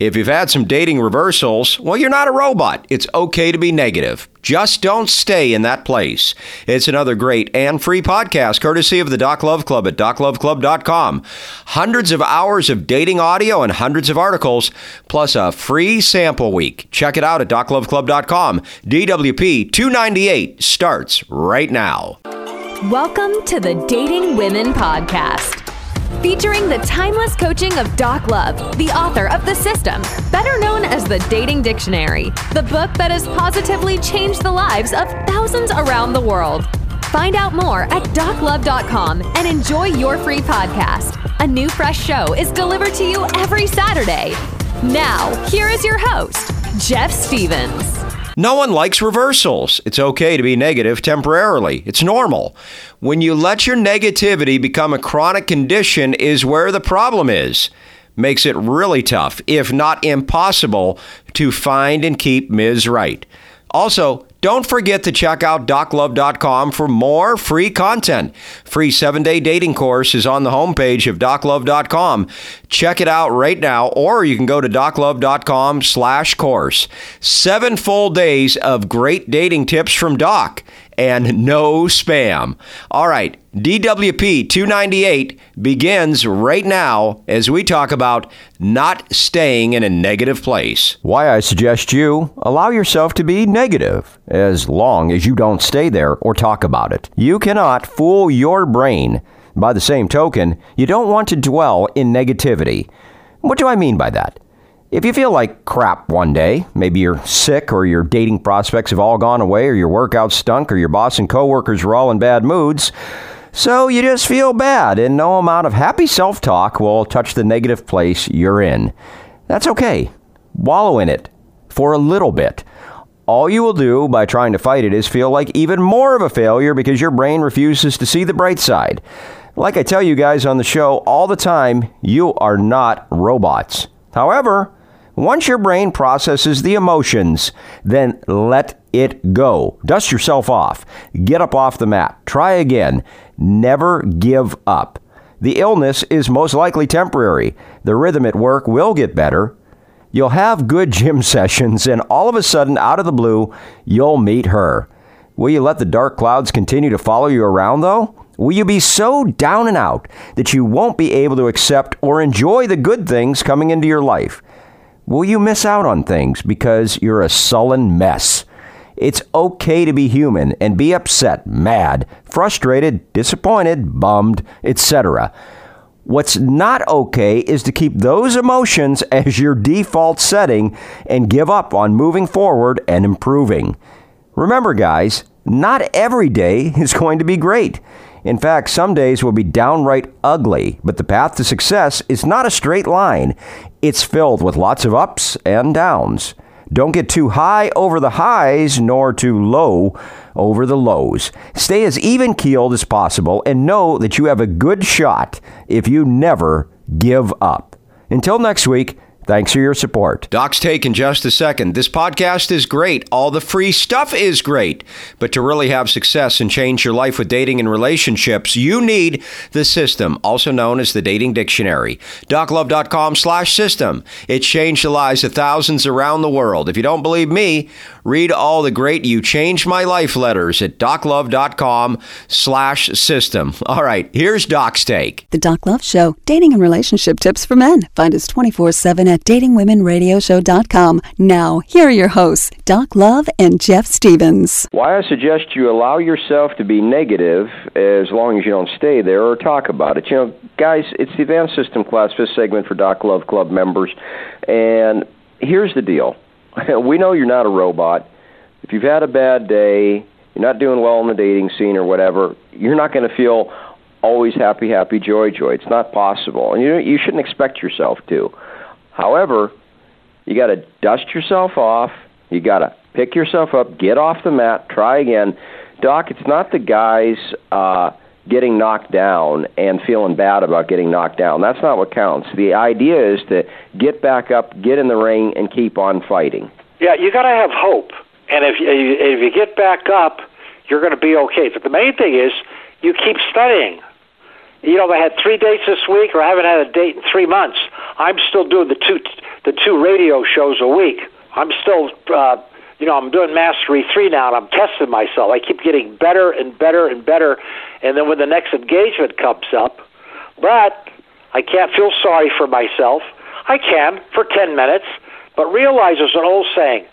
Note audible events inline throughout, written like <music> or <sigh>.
If you've had some dating reversals, well, you're not a robot. It's okay to be negative. Just don't stay in that place. It's another great and free podcast courtesy of the Doc Love Club at docloveclub.com. Hundreds of hours of dating audio and hundreds of articles, plus a free sample week. Check it out at docloveclub.com. DWP 298 starts right now. Welcome to the Dating Women Podcast featuring the timeless coaching of Doc Love, the author of The System, better known as the Dating Dictionary, the book that has positively changed the lives of thousands around the world. Find out more at doclove.com and enjoy your free podcast. A new fresh show is delivered to you every Saturday. Now, here is your host, Jeff Stevens. No one likes reversals. It's okay to be negative temporarily. It's normal. When you let your negativity become a chronic condition, is where the problem is. Makes it really tough, if not impossible, to find and keep Ms. Right. Also, don't forget to check out doclove.com for more free content. Free 7-day dating course is on the homepage of doclove.com. Check it out right now or you can go to doclove.com/course. 7 full days of great dating tips from Doc and no spam. All right, DWP 298 begins right now as we talk about not staying in a negative place. Why I suggest you allow yourself to be negative as long as you don't stay there or talk about it. You cannot fool your brain. By the same token, you don't want to dwell in negativity. What do I mean by that? If you feel like crap one day, maybe you're sick or your dating prospects have all gone away or your workout stunk or your boss and coworkers are all in bad moods, so you just feel bad and no amount of happy self-talk will touch the negative place you're in. That's okay. Wallow in it for a little bit. All you will do by trying to fight it is feel like even more of a failure because your brain refuses to see the bright side. Like I tell you guys on the show all the time, you are not robots. However, once your brain processes the emotions, then let it go. Dust yourself off. Get up off the mat. Try again. Never give up. The illness is most likely temporary. The rhythm at work will get better. You'll have good <laughs> gym sessions, and all of a sudden, out of the blue, you'll meet her. Will you let the dark clouds continue to follow you around, though? Will you be so down and out that you won't be able to accept or enjoy the good things coming into your life? Will you miss out on things because you're a sullen mess? It's okay to be human and be upset, mad, frustrated, disappointed, bummed, etc. What's not okay is to keep those emotions <laughs> as your default setting and give up on moving forward and improving. Remember, guys, not every day <laughs> is going to be great. In fact, some days will be downright ugly, but the path to success is not a straight line. It's filled with lots of ups and downs. Don't get too high over the highs nor too low over the lows. Stay as even keeled as possible and know that you have a good shot if you never give up. Until next week, Thanks for your support. Doc's take in just a second. This podcast is great. All the free stuff is great. But to really have success and change your life with dating and relationships, you need the system, also known as the Dating Dictionary. DocLove.com slash system. It changed the lives of thousands around the world. If you don't believe me, read all the great You Changed My Life letters at DocLove.com slash system. <laughs> All right, here's Doc's take. The Doc Love Show, dating and relationship tips for men. Find us 24 7 at at datingwomenradioshow.com. Now, here are your hosts, Doc Love and Jeff Stevens. Why I suggest you allow yourself to be negative as long as you don't stay there or talk about it. You know, guys, it's the Advanced System Class, fifth segment for Doc Love Club members. And here's the deal <laughs> we know you're not a robot. If you've had a bad day, you're not doing well in the dating scene or whatever, you're not going to feel always happy, happy, joy, joy. It's not possible. And you, you shouldn't expect yourself to. However, you got to dust yourself off. You got to pick yourself up, get off the mat, try again. Doc, it's not the guys uh, getting knocked down and feeling bad about getting knocked down. That's not what counts. The idea is to get back up, get in the ring, and keep on fighting. Yeah, you got to have hope. And if you, if you get back up, you're going to be okay. But the main thing is you keep studying. You know, I had three dates this week, or I haven't had a date in three months. I'm still doing the two the two radio shows a week. I'm still uh, you know, I'm doing Mastery 3 now and I'm testing myself. I keep getting better and better and better. And then when the next engagement comes up, but I can't feel sorry for myself. I can for 10 minutes, but realize there's an old saying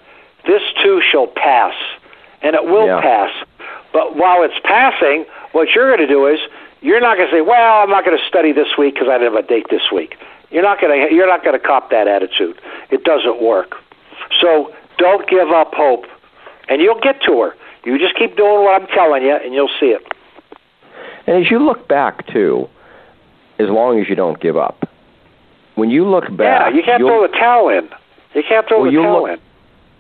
this too shall pass, and it will Yeah. pass. But while it's passing, what you're going to do is you're not going to say, "Well, I'm not going to study this week because I didn't have a date this week." You're not going to you're not going to cop that attitude. It doesn't work. So don't give up hope, and you'll get to her. You just keep doing what I'm telling you, and you'll see it. And as you look back too, as long as you don't give up, when you look back, yeah, you can't throw the towel in. You can't throw Well, the towel look- in.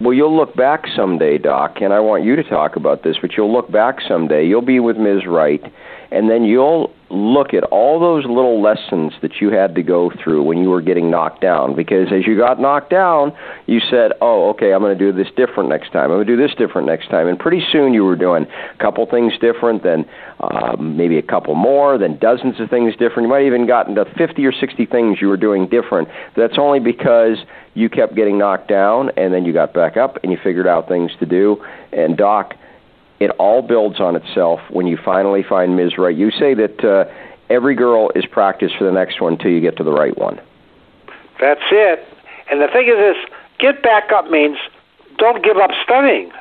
Well, you'll look back someday, Doc, and I want you to talk about this, but you'll look back someday. You'll be with Ms. Right, and then you'll look at all those little lessons that you had to go through when you were getting knocked down. Because as you got knocked down, you said, oh, okay, I'm going to do this different next time. I'm going to do this different next time. And pretty soon you were doing a couple things different, then um, maybe a couple more, then dozens of things different. You might have even gotten to 50 or 60 things you were doing different. That's only because you kept getting knocked down and then you got back up and you figured out things to do. And Doc, it all builds on itself when you finally find Ms. Right. You say that uh, every girl is practice for the next one until you get to the right one. That's it. And the thing is this, get back up means don't give up studying.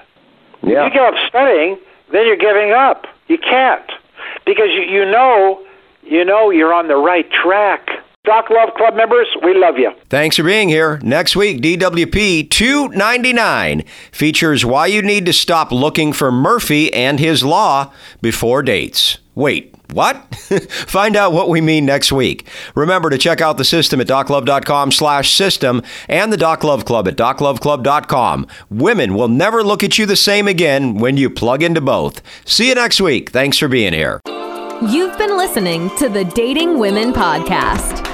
Yeah. If you give up studying, then you're giving up. You can't. Because you, you know you know you're on the right track. Doc Love Club members, we love you. Thanks for being here. Next week, DWP 299 features why you need to stop looking for Murphy and his law before dates. Wait, what? <laughs> Find out what we mean next week. Remember to check out the system at doclove.com slash system and the Doc Love Club at docloveclub.com. Women will never look at you the same again when you plug into both. See you next week. Thanks for being here. You've been listening to the Dating Women Podcast.